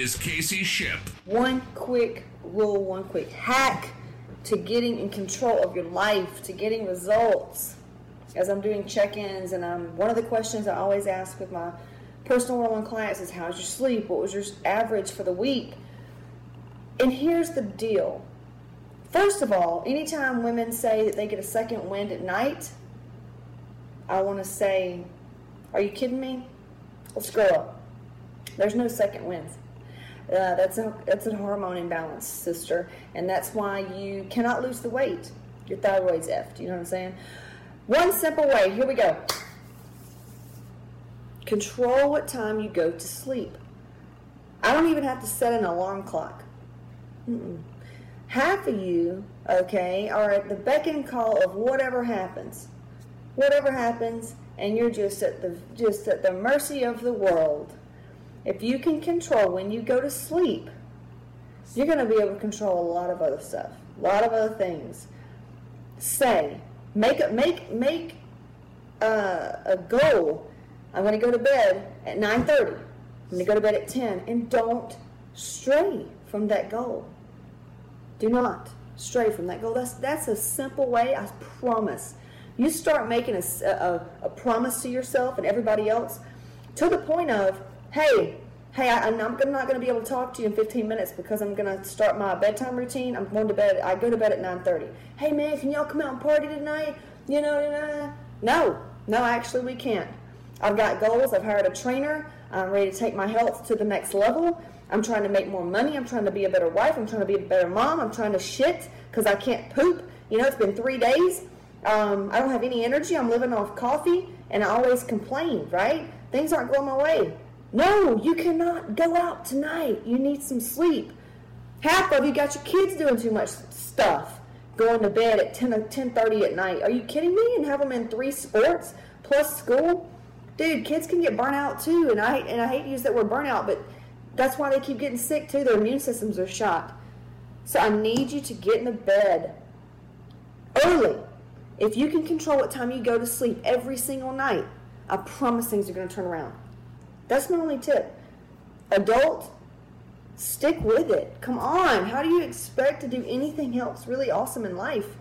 is Casey Shipp. One quick rule, one quick hack to getting in control of your life, to getting results. As I'm doing check-ins, and um, one of the questions I always ask with my personal one-on-one clients is, "How's your sleep? What was your average for the week?" And here's the deal. First of all, anytime women say that they get a second wind at night, I want to say, "Are you kidding me? Let's grow up." There's no second winds. Uh, that's a that's a hormone imbalance, sister, and that's why you cannot lose the weight. Your thyroid's effed. You know what I'm saying? One simple way. Here we go. Control what time you go to sleep. I don't even have to set an alarm clock. Mm-mm. Half of you, okay, are at the beck and call of whatever happens. Whatever happens, and you're just at the just at the mercy of the world. If you can control when you go to sleep, you're going to be able to control a lot of other stuff, a lot of other things. Say, make a, make make uh, a goal. I'm going to go to bed at 9:30. I'm going to go to bed at 10, and don't stray from that goal. Do not stray from that goal. That's that's a simple way. I promise. You start making a, a, a promise to yourself and everybody else to the point of hey, hey, I, am not going to be able to talk to you in 15 minutes because I'm going to start my bedtime routine. I'm going to bed. I go to bed at 9:30. Hey, man, can y'all come out and party tonight? You know, no, no, actually, we can't. I've got goals. I've hired a trainer. I'm ready to take my health to the next level. I'm trying to make more money. I'm trying to be a better wife. I'm trying to be a better mom. I'm trying to shit because I can't poop. You know, it's been three days. Um, I don't have any energy. I'm living off coffee, and I always complain, right? Things aren't going my way. No, you cannot go out tonight. You need some sleep. Half of you got your kids doing too much stuff, going to bed at 10 or 10:30 at night. Are you kidding me? And have them in three sports plus school? Dude, kids can get burnt out too, and I and I hate to use that word burnout, but that's why they keep getting sick too. Their immune systems are shot. So I need you to get in the bed early. If you can control what time you go to sleep every single night, I promise things are going to turn around. That's my only tip. Adult, stick with it. Come on. How do you expect to do anything else really awesome in life?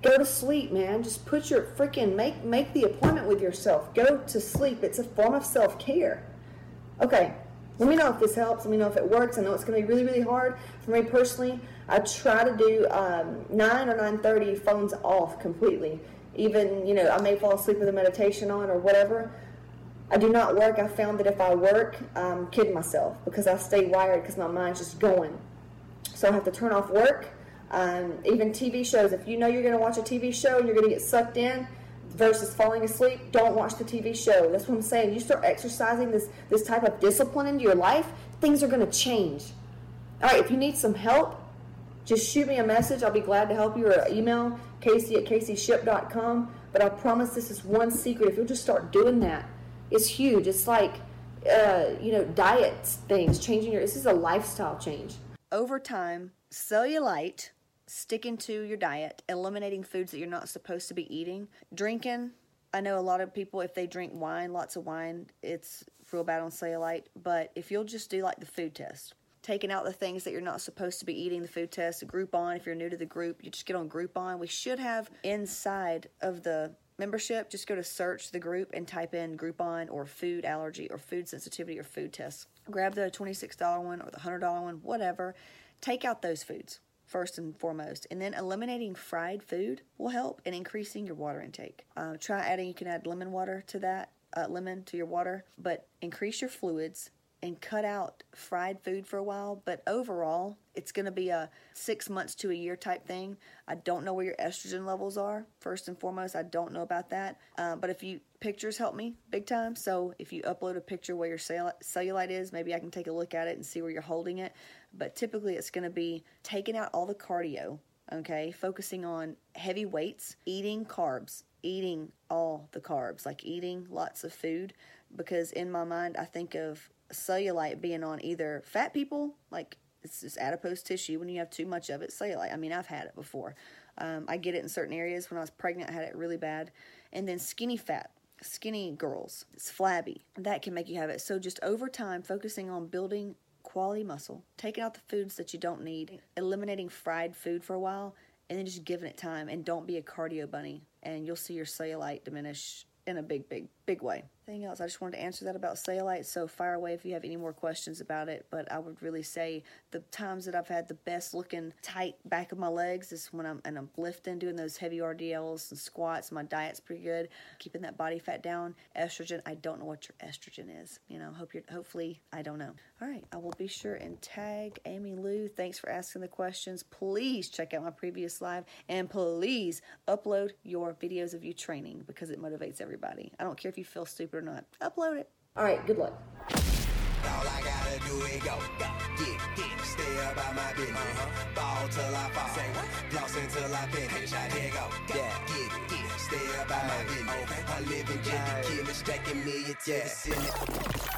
Go to sleep, man. Just put your freaking make make the appointment with yourself. Go to sleep. It's a form of self-care. Okay. Let me know if this helps. Let me know if it works. I know it's going to be really, really hard for me personally. I try to do um, nine or nine thirty phones off completely. Even you know I may fall asleep with a meditation on or whatever. I do not work. I found that if I work, I'm kidding myself because I stay wired because my mind's just going. So I have to turn off work. Um, even TV shows. If you know you're going to watch a TV show and you're going to get sucked in versus falling asleep, don't watch the TV show. That's what I'm saying. You start exercising this this type of discipline into your life, things are going to change. All right. If you need some help, just shoot me a message. I'll be glad to help you or email Casey at CaseyShipp.com. But I promise this is one secret. If you'll just start doing that is huge. It's like, uh, you know, diet things, changing your, this is a lifestyle change. Over time, cellulite, sticking to your diet, eliminating foods that you're not supposed to be eating, drinking. I know a lot of people, if they drink wine, lots of wine, it's real bad on cellulite. But if you'll just do like the food test, taking out the things that you're not supposed to be eating, the food test, the Groupon, if you're new to the group, you just get on Groupon. We should have inside of the membership, just go to search the group and type in Groupon or food allergy or food sensitivity or food tests. Grab the $26 one or the $100 one, whatever. Take out those foods first and foremost. And then eliminating fried food will help in increasing your water intake. Uh, try adding, you can add lemon water to that, uh, lemon to your water, but increase your fluids and cut out fried food for a while. But overall, it's going to be a six months to a year type thing. I don't know where your estrogen levels are. First and foremost, I don't know about that. Uh, but if you pictures help me big time. So if you upload a picture where your cellulite is, maybe I can take a look at it and see where you're holding it. But typically, it's going to be taking out all the cardio. Okay, focusing on heavy weights, eating carbs, eating all the carbs, like eating lots of food. Because in my mind, I think of cellulite being on either fat people, like it's just adipose tissue when you have too much of it, cellulite. I mean, I've had it before. Um, I get it in certain areas. When I was pregnant, I had it really bad. And then skinny fat, skinny girls, it's flabby. That can make you have it. So just over time, focusing on building quality muscle, taking out the foods that you don't need, eliminating fried food for a while, and then just giving it time. And don't be a cardio bunny, and you'll see your cellulite diminish in a big, big, big way. Anything else? I just wanted to answer that about cellulite. So fire away if you have any more questions about it. But I would really say the times that I've had the best looking tight back of my legs is when I'm and I'm lifting, doing those heavy RDLs and squats. My diet's pretty good, keeping that body fat down. Estrogen, I don't know what your estrogen is. You know, hope you're hopefully I don't know. All right, I will be sure and tag Amy Lou. Thanks for asking the questions. Please check out my previous live and please upload your videos of you training because it motivates everybody. I don't care if you feel stupid or not. Upload it. All right, good luck. All I gotta do is go, go, get, get, stay about my business. Uh-huh. Ball till I fall, say what? Floss until I finish. I here go, go, yeah. get, get, stay about my business. Okay. I live in Jackie Killer, stacking million to yeah. the ceiling.